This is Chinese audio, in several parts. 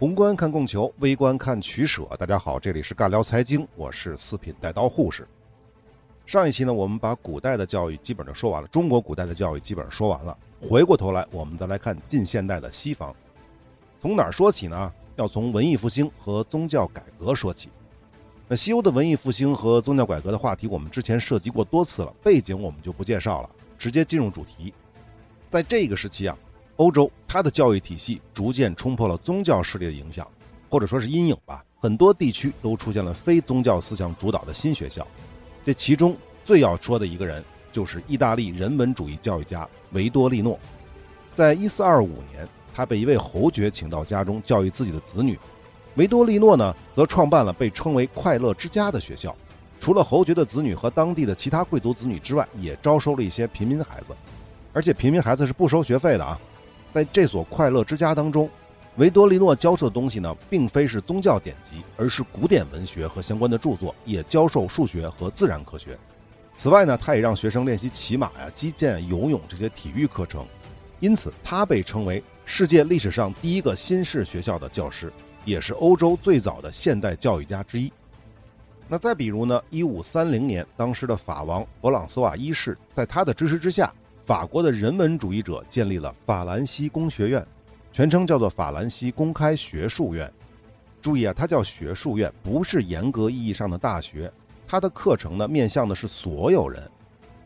宏观看供求，微观看取舍。大家好，这里是尬聊财经，我是四品带刀护士。上一期呢，我们把古代的教育基本上说完了，中国古代的教育基本上说完了。回过头来，我们再来看近现代的西方。从哪儿说起呢？要从文艺复兴和宗教改革说起。那西欧的文艺复兴和宗教改革的话题，我们之前涉及过多次了，背景我们就不介绍了，直接进入主题。在这个时期啊。欧洲，它的教育体系逐渐冲破了宗教势力的影响，或者说是阴影吧。很多地区都出现了非宗教思想主导的新学校。这其中最要说的一个人，就是意大利人文主义教育家维多利诺。在一四二五年，他被一位侯爵请到家中教育自己的子女。维多利诺呢，则创办了被称为“快乐之家”的学校。除了侯爵的子女和当地的其他贵族子女之外，也招收了一些平民孩子。而且平民孩子是不收学费的啊。在这所快乐之家当中，维多利诺教授的东西呢，并非是宗教典籍，而是古典文学和相关的著作，也教授数学和自然科学。此外呢，他也让学生练习骑马呀、击剑、游泳这些体育课程。因此，他被称为世界历史上第一个新式学校的教师，也是欧洲最早的现代教育家之一。那再比如呢，一五三零年，当时的法王勃朗索瓦一世在他的支持之下。法国的人文主义者建立了法兰西工学院，全称叫做法兰西公开学术院。注意啊，它叫学术院，不是严格意义上的大学。它的课程呢，面向的是所有人，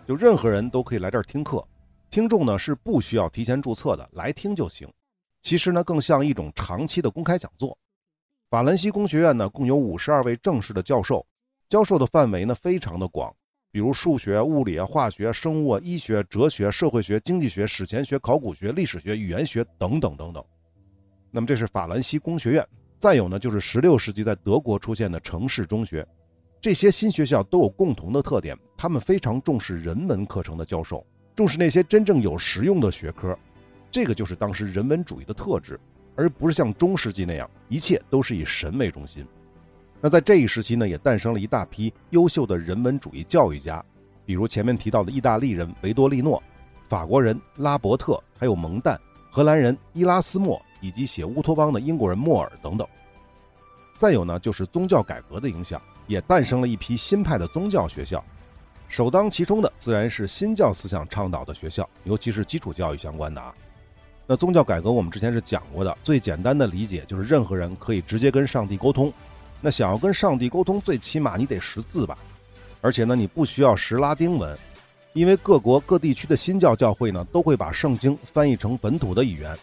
就任何人都可以来这儿听课。听众呢是不需要提前注册的，来听就行。其实呢，更像一种长期的公开讲座。法兰西工学院呢，共有五十二位正式的教授，教授的范围呢非常的广。比如数学、物理啊、化学、生物啊、医学、哲学、社会学、经济学、史前学、考古学、历史学、语言学等等等等。那么这是法兰西工学院。再有呢，就是16世纪在德国出现的城市中学。这些新学校都有共同的特点，他们非常重视人文课程的教授，重视那些真正有实用的学科。这个就是当时人文主义的特质，而不是像中世纪那样，一切都是以神为中心。那在这一时期呢，也诞生了一大批优秀的人文主义教育家，比如前面提到的意大利人维多利诺、法国人拉伯特，还有蒙旦、荷兰人伊拉斯莫，以及写乌托邦的英国人莫尔等等。再有呢，就是宗教改革的影响，也诞生了一批新派的宗教学校，首当其冲的自然是新教思想倡导的学校，尤其是基础教育相关的啊。那宗教改革我们之前是讲过的，最简单的理解就是任何人可以直接跟上帝沟通。那想要跟上帝沟通，最起码你得识字吧，而且呢，你不需要识拉丁文，因为各国各地区的新教教会呢，都会把圣经翻译成本土的语言。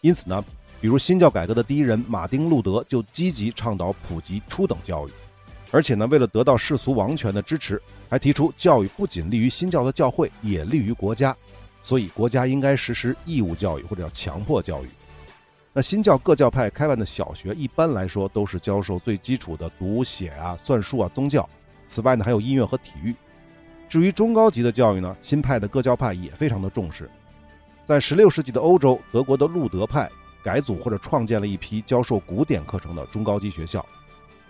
因此呢，比如新教改革的第一人马丁·路德就积极倡导普及初等教育，而且呢，为了得到世俗王权的支持，还提出教育不仅利于新教的教会，也利于国家，所以国家应该实施义务教育或者叫强迫教育。那新教各教派开办的小学，一般来说都是教授最基础的读写啊、算术啊、宗教。此外呢，还有音乐和体育。至于中高级的教育呢，新派的各教派也非常的重视。在16世纪的欧洲，德国的路德派改组或者创建了一批教授古典课程的中高级学校。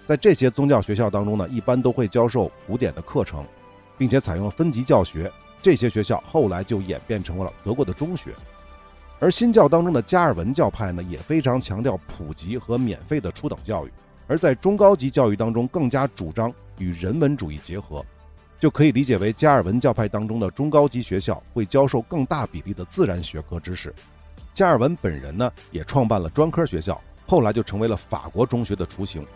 在这些宗教学校当中呢，一般都会教授古典的课程，并且采用了分级教学。这些学校后来就演变成了德国的中学。而新教当中的加尔文教派呢，也非常强调普及和免费的初等教育；而在中高级教育当中，更加主张与人文主义结合，就可以理解为加尔文教派当中的中高级学校会教授更大比例的自然学科知识。加尔文本人呢，也创办了专科学校，后来就成为了法国中学的雏形，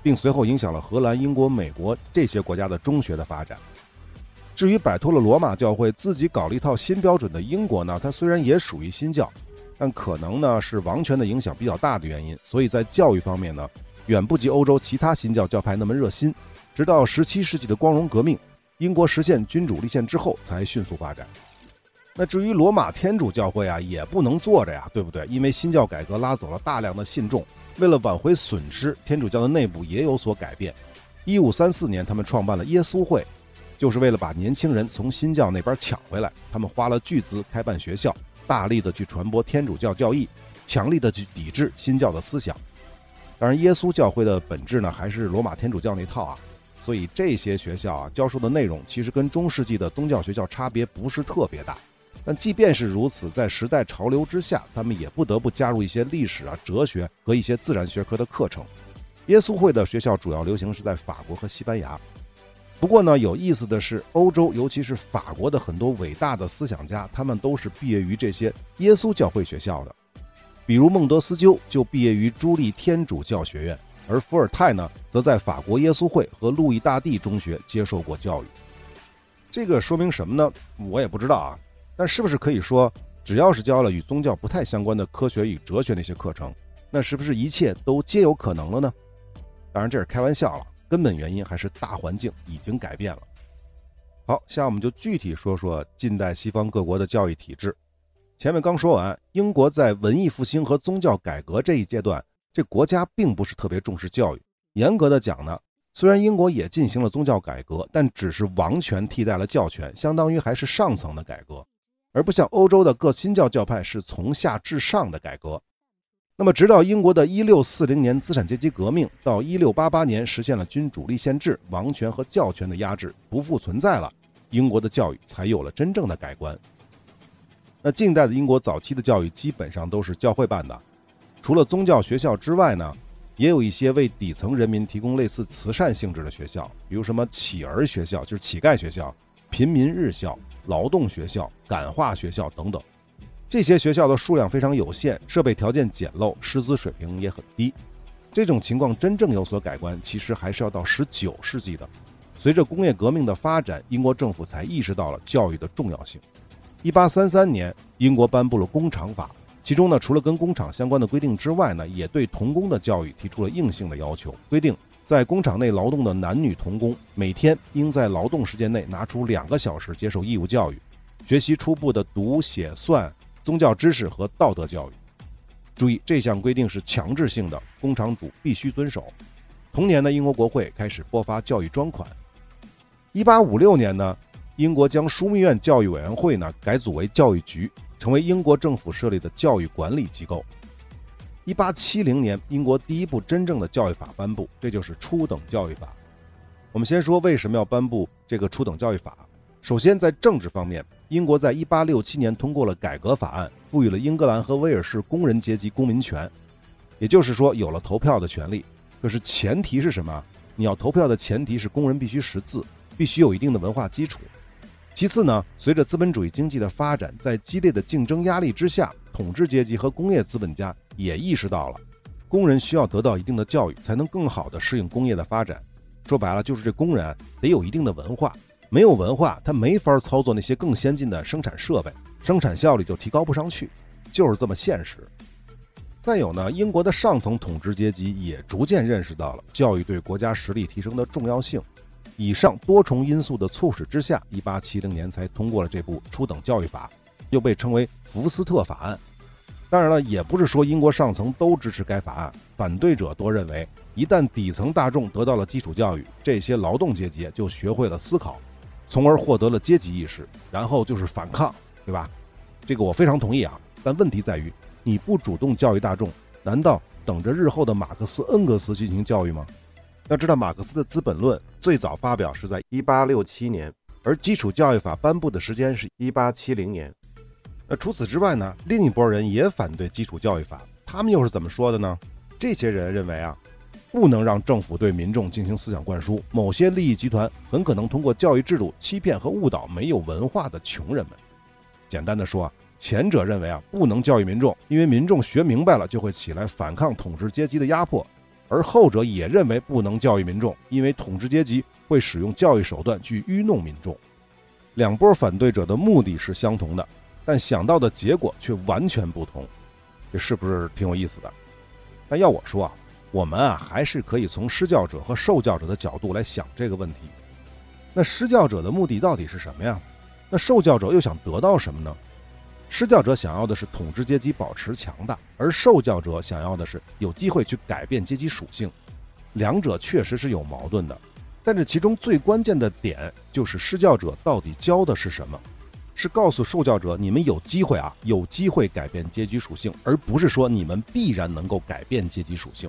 并随后影响了荷兰、英国、美国这些国家的中学的发展。至于摆脱了罗马教会，自己搞了一套新标准的英国呢，它虽然也属于新教，但可能呢是王权的影响比较大的原因，所以在教育方面呢，远不及欧洲其他新教教派那么热心。直到十七世纪的光荣革命，英国实现君主立宪之后，才迅速发展。那至于罗马天主教会啊，也不能坐着呀，对不对？因为新教改革拉走了大量的信众，为了挽回损失，天主教的内部也有所改变。一五三四年，他们创办了耶稣会。就是为了把年轻人从新教那边抢回来，他们花了巨资开办学校，大力的去传播天主教教义，强力的去抵制新教的思想。当然，耶稣教会的本质呢，还是罗马天主教那套啊。所以这些学校啊，教授的内容其实跟中世纪的宗教学校差别不是特别大。但即便是如此，在时代潮流之下，他们也不得不加入一些历史啊、哲学和一些自然学科的课程。耶稣会的学校主要流行是在法国和西班牙。不过呢，有意思的是，欧洲尤其是法国的很多伟大的思想家，他们都是毕业于这些耶稣教会学校的。比如孟德斯鸠就毕业于朱利天主教学院，而伏尔泰呢，则在法国耶稣会和路易大帝中学接受过教育。这个说明什么呢？我也不知道啊。但是不是可以说，只要是教了与宗教不太相关的科学与哲学那些课程，那是不是一切都皆有可能了呢？当然这是开玩笑了，根本原因还是大环境已经改变了。好，下面我们就具体说说近代西方各国的教育体制。前面刚说完，英国在文艺复兴和宗教改革这一阶段，这国家并不是特别重视教育。严格的讲呢。虽然英国也进行了宗教改革，但只是王权替代了教权，相当于还是上层的改革，而不像欧洲的各新教教派是从下至上的改革。那么，直到英国的1640年资产阶级革命，到1688年实现了君主立宪制，王权和教权的压制不复存在了，英国的教育才有了真正的改观。那近代的英国早期的教育基本上都是教会办的，除了宗教学校之外呢？也有一些为底层人民提供类似慈善性质的学校，比如什么乞儿学校，就是乞丐学校、平民日校、劳动学校、感化学校等等。这些学校的数量非常有限，设备条件简陋，师资水平也很低。这种情况真正有所改观，其实还是要到19世纪的。随着工业革命的发展，英国政府才意识到了教育的重要性。1833年，英国颁布了工厂法。其中呢，除了跟工厂相关的规定之外呢，也对童工的教育提出了硬性的要求，规定在工厂内劳动的男女童工每天应在劳动时间内拿出两个小时接受义务教育，学习初步的读写算、宗教知识和道德教育。注意，这项规定是强制性的，工厂主必须遵守。同年呢，英国国会开始拨发教育专款。一八五六年呢，英国将枢密院教育委员会呢改组为教育局。成为英国政府设立的教育管理机构。一八七零年，英国第一部真正的教育法颁布，这就是初等教育法。我们先说为什么要颁布这个初等教育法。首先，在政治方面，英国在一八六七年通过了改革法案，赋予了英格兰和威尔士工人阶级公民权，也就是说，有了投票的权利。可是前提是什么？你要投票的前提是工人必须识字，必须有一定的文化基础。其次呢，随着资本主义经济的发展，在激烈的竞争压力之下，统治阶级和工业资本家也意识到了，工人需要得到一定的教育，才能更好地适应工业的发展。说白了，就是这工人得有一定的文化，没有文化，他没法操作那些更先进的生产设备，生产效率就提高不上去，就是这么现实。再有呢，英国的上层统治阶级也逐渐认识到了教育对国家实力提升的重要性。以上多重因素的促使之下一八七零年才通过了这部初等教育法，又被称为福斯特法案。当然了，也不是说英国上层都支持该法案，反对者多认为，一旦底层大众得到了基础教育，这些劳动阶级就学会了思考，从而获得了阶级意识，然后就是反抗，对吧？这个我非常同意啊。但问题在于，你不主动教育大众，难道等着日后的马克思、恩格斯进行教育吗？要知道，马克思的《资本论》最早发表是在1867年，而基础教育法颁布的时间是1870年。那除此之外呢？另一拨人也反对基础教育法，他们又是怎么说的呢？这些人认为啊，不能让政府对民众进行思想灌输，某些利益集团很可能通过教育制度欺骗和误导没有文化的穷人们。简单的说啊，前者认为啊，不能教育民众，因为民众学明白了就会起来反抗统治阶级的压迫。而后者也认为不能教育民众，因为统治阶级会使用教育手段去愚弄民众。两波反对者的目的是相同的，但想到的结果却完全不同，这是不是挺有意思的？但要我说啊，我们啊还是可以从施教者和受教者的角度来想这个问题。那施教者的目的到底是什么呀？那受教者又想得到什么呢？施教者想要的是统治阶级保持强大，而受教者想要的是有机会去改变阶级属性。两者确实是有矛盾的，但是其中最关键的点就是施教者到底教的是什么？是告诉受教者你们有机会啊，有机会改变阶级属性，而不是说你们必然能够改变阶级属性。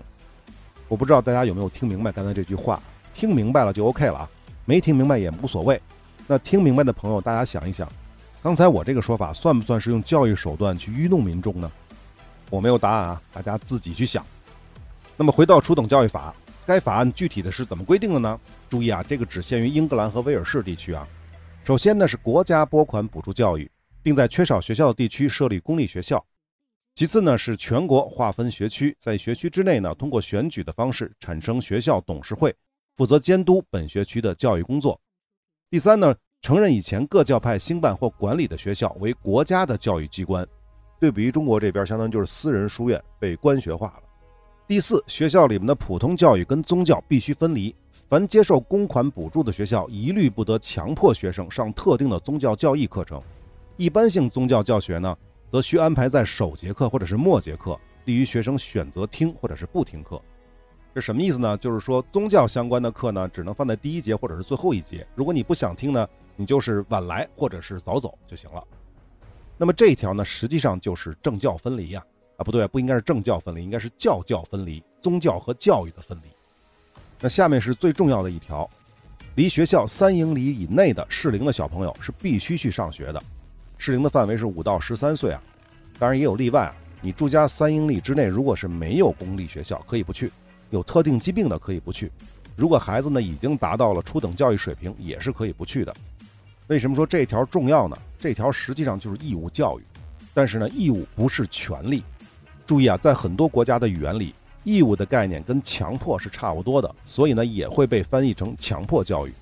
我不知道大家有没有听明白刚才这句话？听明白了就 OK 了啊，没听明白也无所谓。那听明白的朋友，大家想一想。刚才我这个说法算不算是用教育手段去愚弄民众呢？我没有答案啊，大家自己去想。那么回到初等教育法，该法案具体的是怎么规定的呢？注意啊，这个只限于英格兰和威尔士地区啊。首先呢是国家拨款补助教育，并在缺少学校的地区设立公立学校。其次呢是全国划分学区，在学区之内呢通过选举的方式产生学校董事会，负责监督本学区的教育工作。第三呢。承认以前各教派兴办或管理的学校为国家的教育机关，对比于中国这边，相当于就是私人书院被官学化了。第四，学校里面的普通教育跟宗教必须分离，凡接受公款补助的学校，一律不得强迫学生上特定的宗教教义课程。一般性宗教教学呢，则需安排在首节课或者是末节课，利于学生选择听或者是不听课。这什么意思呢？就是说宗教相关的课呢，只能放在第一节或者是最后一节。如果你不想听呢？你就是晚来或者是早走就行了。那么这一条呢，实际上就是政教分离呀，啊不对，不应该是政教分离，应该是教教分离，宗教和教育的分离。那下面是最重要的一条，离学校三英里以内的适龄的小朋友是必须去上学的，适龄的范围是五到十三岁啊，当然也有例外啊，你住家三英里之内如果是没有公立学校，可以不去；有特定疾病的可以不去；如果孩子呢已经达到了初等教育水平，也是可以不去的。为什么说这条重要呢？这条实际上就是义务教育，但是呢，义务不是权利。注意啊，在很多国家的语言里，义务的概念跟强迫是差不多的，所以呢，也会被翻译成强迫教育。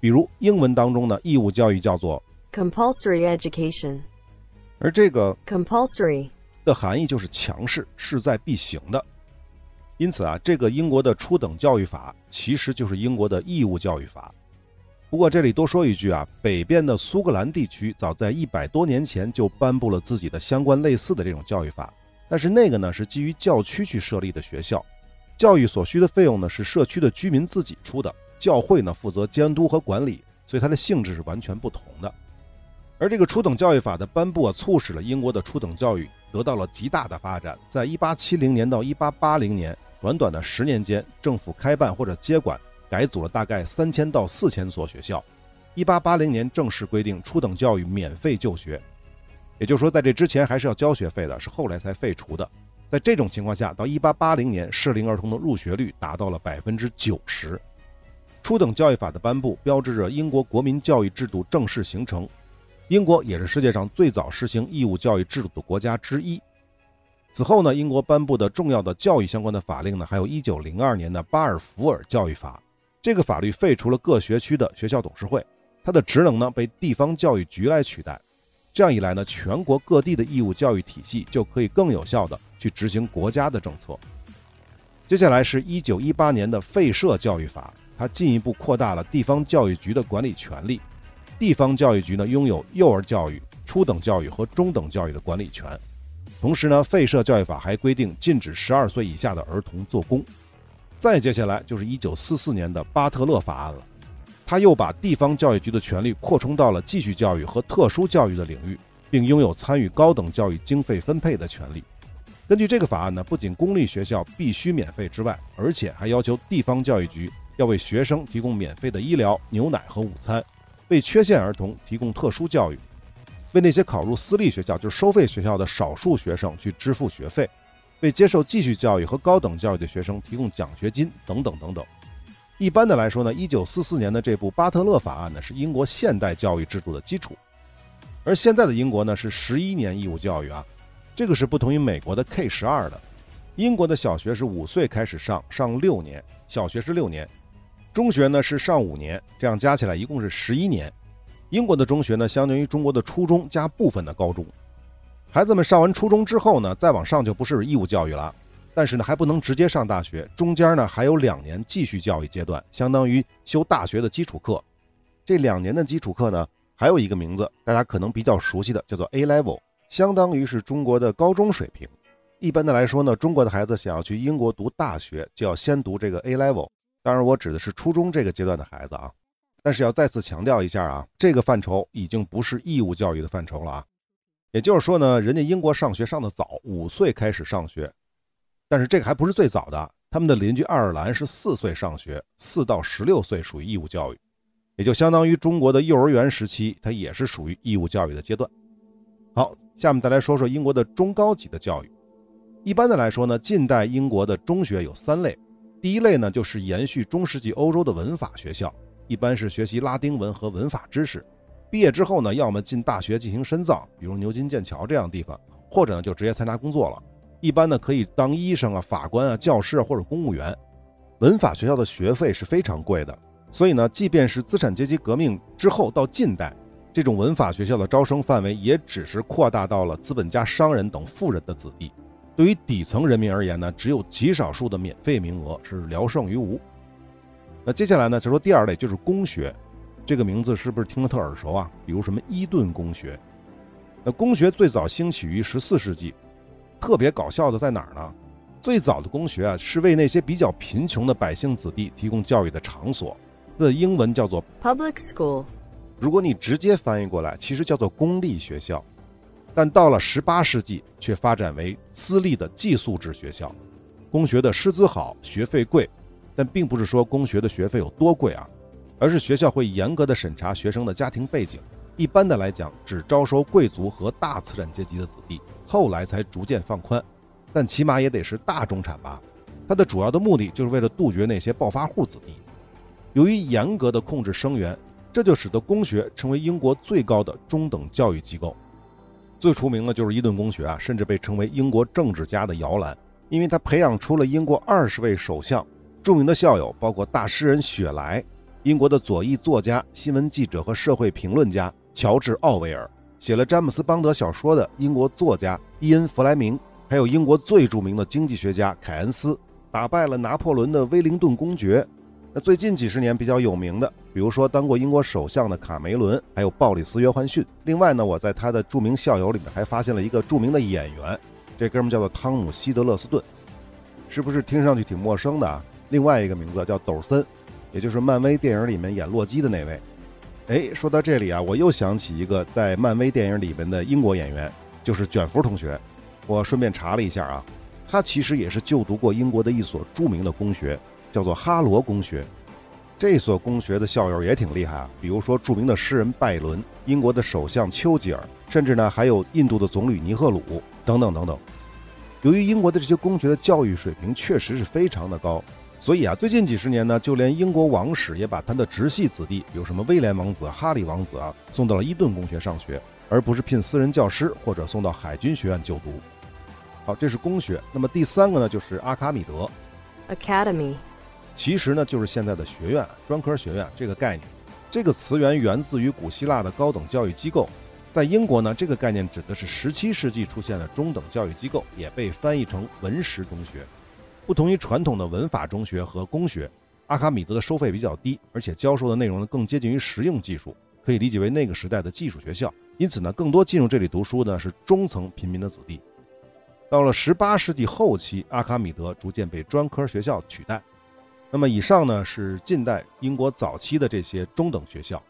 比如英文当中呢，义务教育叫做 compulsory education，而这个 compulsory 的含义就是强势、势在必行的。因此啊，这个英国的初等教育法其实就是英国的义务教育法。不过这里多说一句啊，北边的苏格兰地区早在一百多年前就颁布了自己的相关类似的这种教育法，但是那个呢是基于教区去设立的学校，教育所需的费用呢是社区的居民自己出的，教会呢负责监督和管理，所以它的性质是完全不同的。而这个初等教育法的颁布啊，促使了英国的初等教育得到了极大的发展。在一八七零年到一八八零年，短短的十年间，政府开办或者接管。改组了大概三千到四千所学校，一八八零年正式规定初等教育免费就学，也就是说，在这之前还是要交学费的，是后来才废除的。在这种情况下，到一八八零年，适龄儿童的入学率达到了百分之九十。初等教育法的颁布，标志着英国国民教育制度正式形成。英国也是世界上最早实行义务教育制度的国家之一。此后呢，英国颁布的重要的教育相关的法令呢，还有一九零二年的巴尔福尔教育法。这个法律废除了各学区的学校董事会，它的职能呢被地方教育局来取代。这样一来呢，全国各地的义务教育体系就可以更有效地去执行国家的政策。接下来是一九一八年的废设教育法，它进一步扩大了地方教育局的管理权利。地方教育局呢拥有幼儿教育、初等教育和中等教育的管理权。同时呢，废设教育法还规定禁止十二岁以下的儿童做工。再接下来就是一九四四年的巴特勒法案了，他又把地方教育局的权力扩充到了继续教育和特殊教育的领域，并拥有参与高等教育经费分配的权利。根据这个法案呢，不仅公立学校必须免费之外，而且还要求地方教育局要为学生提供免费的医疗、牛奶和午餐，为缺陷儿童提供特殊教育，为那些考入私立学校就是收费学校的少数学生去支付学费。为接受继续教育和高等教育的学生提供奖学金等等等等。一般的来说呢，一九四四年的这部巴特勒法案呢，是英国现代教育制度的基础。而现在的英国呢，是十一年义务教育啊，这个是不同于美国的 K 十二的。英国的小学是五岁开始上，上六年，小学是六年，中学呢是上五年，这样加起来一共是十一年。英国的中学呢，相当于中国的初中加部分的高中。孩子们上完初中之后呢，再往上就不是义务教育了，但是呢还不能直接上大学，中间呢还有两年继续教育阶段，相当于修大学的基础课。这两年的基础课呢，还有一个名字，大家可能比较熟悉的，叫做 A Level，相当于是中国的高中水平。一般的来说呢，中国的孩子想要去英国读大学，就要先读这个 A Level。当然，我指的是初中这个阶段的孩子啊。但是要再次强调一下啊，这个范畴已经不是义务教育的范畴了啊。也就是说呢，人家英国上学上的早，五岁开始上学，但是这个还不是最早的。他们的邻居爱尔兰是四岁上学，四到十六岁属于义务教育。也就相当于中国的幼儿园时期，它也是属于义务教育的阶段。好，下面再来说说英国的中高级的教育。一般的来说呢，近代英国的中学有三类，第一类呢就是延续中世纪欧洲的文法学校，一般是学习拉丁文和文法知识。毕业之后呢，要么进大学进行深造，比如牛津、剑桥这样的地方，或者呢就直接参加工作了。一般呢可以当医生啊、法官啊、教师啊或者公务员。文法学校的学费是非常贵的，所以呢，即便是资产阶级革命之后到近代，这种文法学校的招生范围也只是扩大到了资本家、商人等富人的子弟。对于底层人民而言呢，只有极少数的免费名额是聊胜于无。那接下来呢，就说第二类就是公学。这个名字是不是听着特耳熟啊？比如什么伊顿公学？那公学最早兴起于十四世纪，特别搞笑的在哪儿呢？最早的公学啊，是为那些比较贫穷的百姓子弟提供教育的场所，它的英文叫做 Public school. 如果你直接翻译过来，其实叫做公立学校。但到了十八世纪，却发展为私立的寄宿制学校。公学的师资好，学费贵，但并不是说公学的学费有多贵啊。而是学校会严格的审查学生的家庭背景，一般的来讲只招收贵族和大资产阶级的子弟，后来才逐渐放宽，但起码也得是大中产吧。它的主要的目的就是为了杜绝那些暴发户子弟。由于严格的控制生源，这就使得公学成为英国最高的中等教育机构。最出名的就是伊顿公学啊，甚至被称为英国政治家的摇篮，因为他培养出了英国二十位首相，著名的校友包括大诗人雪莱。英国的左翼作家、新闻记者和社会评论家乔治·奥威尔，写了詹姆斯·邦德小说的英国作家伊恩·弗莱明，还有英国最著名的经济学家凯恩斯，打败了拿破仑的威灵顿公爵。那最近几十年比较有名的，比如说当过英国首相的卡梅伦，还有鲍里斯·约翰逊。另外呢，我在他的著名校友里面还发现了一个著名的演员，这哥们叫做汤姆·希德勒斯顿，是不是听上去挺陌生的啊？另外一个名字叫抖森。也就是漫威电影里面演洛基的那位，哎，说到这里啊，我又想起一个在漫威电影里面的英国演员，就是卷福同学。我顺便查了一下啊，他其实也是就读过英国的一所著名的公学，叫做哈罗公学。这所公学的校友也挺厉害啊，比如说著名的诗人拜伦、英国的首相丘吉尔，甚至呢还有印度的总理尼赫鲁等等等等。由于英国的这些公学的教育水平确实是非常的高。所以啊，最近几十年呢，就连英国王室也把他的直系子弟，比如什么威廉王子、哈里王子啊，送到了伊顿公学上学，而不是聘私人教师或者送到海军学院就读。好，这是公学。那么第三个呢，就是阿卡米德 Academy. 其实呢，就是现在的学院、专科学院这个概念。这个词源源自于古希腊的高等教育机构，在英国呢，这个概念指的是17世纪出现的中等教育机构，也被翻译成文实中学。不同于传统的文法中学和工学，阿卡米德的收费比较低，而且教授的内容呢更接近于实用技术，可以理解为那个时代的技术学校。因此呢，更多进入这里读书的是中层平民的子弟。到了18世纪后期，阿卡米德逐渐被专科学校取代。那么以上呢是近代英国早期的这些中等学校。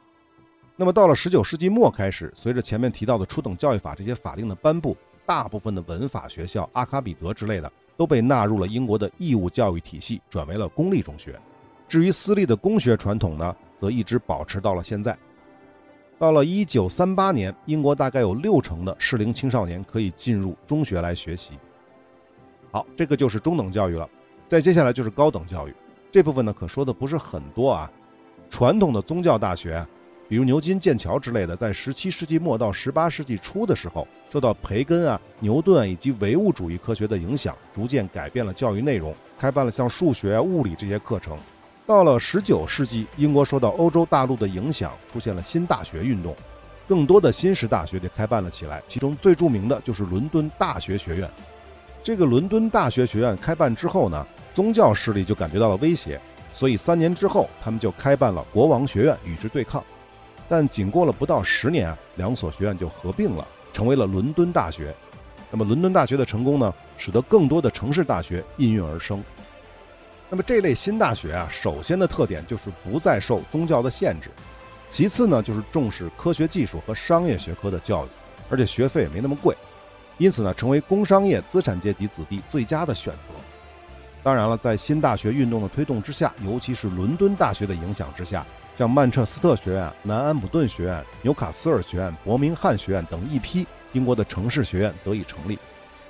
那么到了十九世纪末开始，随着前面提到的初等教育法这些法令的颁布，大部分的文法学校、阿卡比德之类的。都被纳入了英国的义务教育体系，转为了公立中学。至于私立的公学传统呢，则一直保持到了现在。到了一九三八年，英国大概有六成的适龄青少年可以进入中学来学习。好，这个就是中等教育了。再接下来就是高等教育，这部分呢可说的不是很多啊。传统的宗教大学。比如牛津、剑桥之类的，在17世纪末到18世纪初的时候，受到培根啊、牛顿以及唯物主义科学的影响，逐渐改变了教育内容，开办了像数学、物理这些课程。到了19世纪，英国受到欧洲大陆的影响，出现了新大学运动，更多的新式大学就开办了起来。其中最著名的就是伦敦大学学院。这个伦敦大学学院开办之后呢，宗教势力就感觉到了威胁，所以三年之后，他们就开办了国王学院与之对抗。但仅过了不到十年啊，两所学院就合并了，成为了伦敦大学。那么伦敦大学的成功呢，使得更多的城市大学应运而生。那么这类新大学啊，首先的特点就是不再受宗教的限制，其次呢就是重视科学技术和商业学科的教育，而且学费也没那么贵，因此呢成为工商业资产阶级子弟最佳的选择。当然了，在新大学运动的推动之下，尤其是伦敦大学的影响之下，像曼彻斯特学院、南安普顿学院、纽卡斯尔学院、伯明翰学院等一批英国的城市学院得以成立。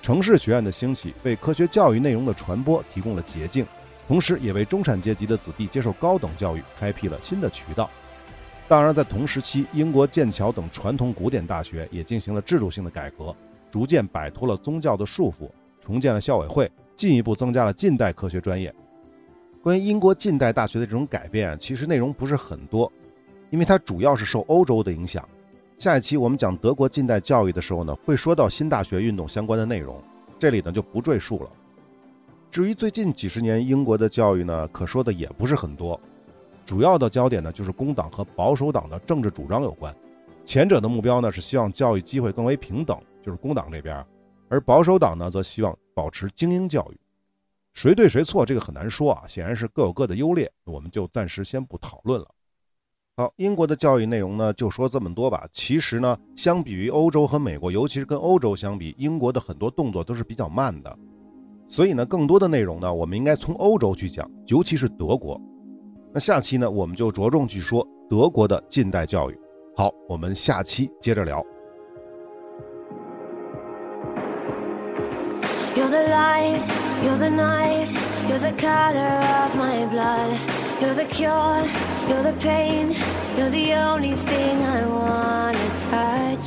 城市学院的兴起，为科学教育内容的传播提供了捷径，同时也为中产阶级的子弟接受高等教育开辟了新的渠道。当然，在同时期，英国剑桥等传统古典大学也进行了制度性的改革，逐渐摆脱了宗教的束缚，重建了校委会。进一步增加了近代科学专业。关于英国近代大学的这种改变，其实内容不是很多，因为它主要是受欧洲的影响。下一期我们讲德国近代教育的时候呢，会说到新大学运动相关的内容，这里呢就不赘述了。至于最近几十年英国的教育呢，可说的也不是很多，主要的焦点呢就是工党和保守党的政治主张有关。前者的目标呢是希望教育机会更为平等，就是工党这边。而保守党呢，则希望保持精英教育，谁对谁错，这个很难说啊。显然是各有各的优劣，我们就暂时先不讨论了。好，英国的教育内容呢，就说这么多吧。其实呢，相比于欧洲和美国，尤其是跟欧洲相比，英国的很多动作都是比较慢的。所以呢，更多的内容呢，我们应该从欧洲去讲，尤其是德国。那下期呢，我们就着重去说德国的近代教育。好，我们下期接着聊。You're the night, you're the color of my blood. You're the cure, you're the pain, you're the only thing I wanna touch.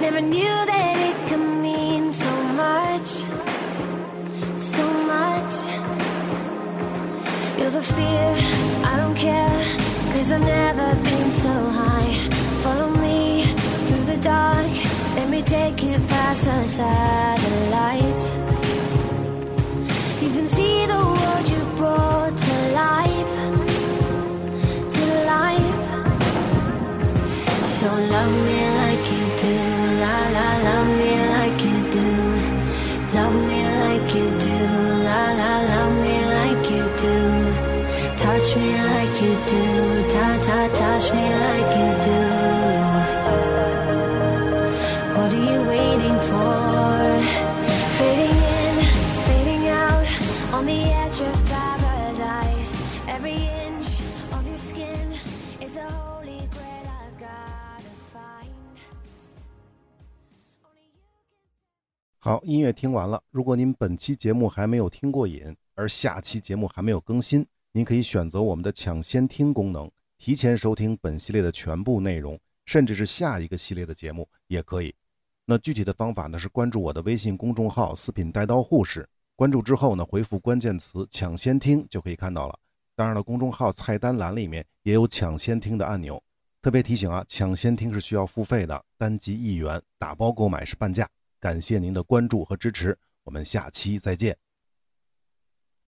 Never knew that it could mean so much, so much. You're the fear, 好，音乐听完了。如果您本期节目还没有听过瘾，而下期节目还没有更新，您可以选择我们的抢先听功能，提前收听本系列的全部内容，甚至是下一个系列的节目也可以。那具体的方法呢是关注我的微信公众号“四品带刀护士”，关注之后呢回复关键词“抢先听”就可以看到了。当然了，公众号菜单栏里面也有抢先听的按钮。特别提醒啊，抢先听是需要付费的，单集一元，打包购买是半价。感谢您的关注和支持，我们下期再见。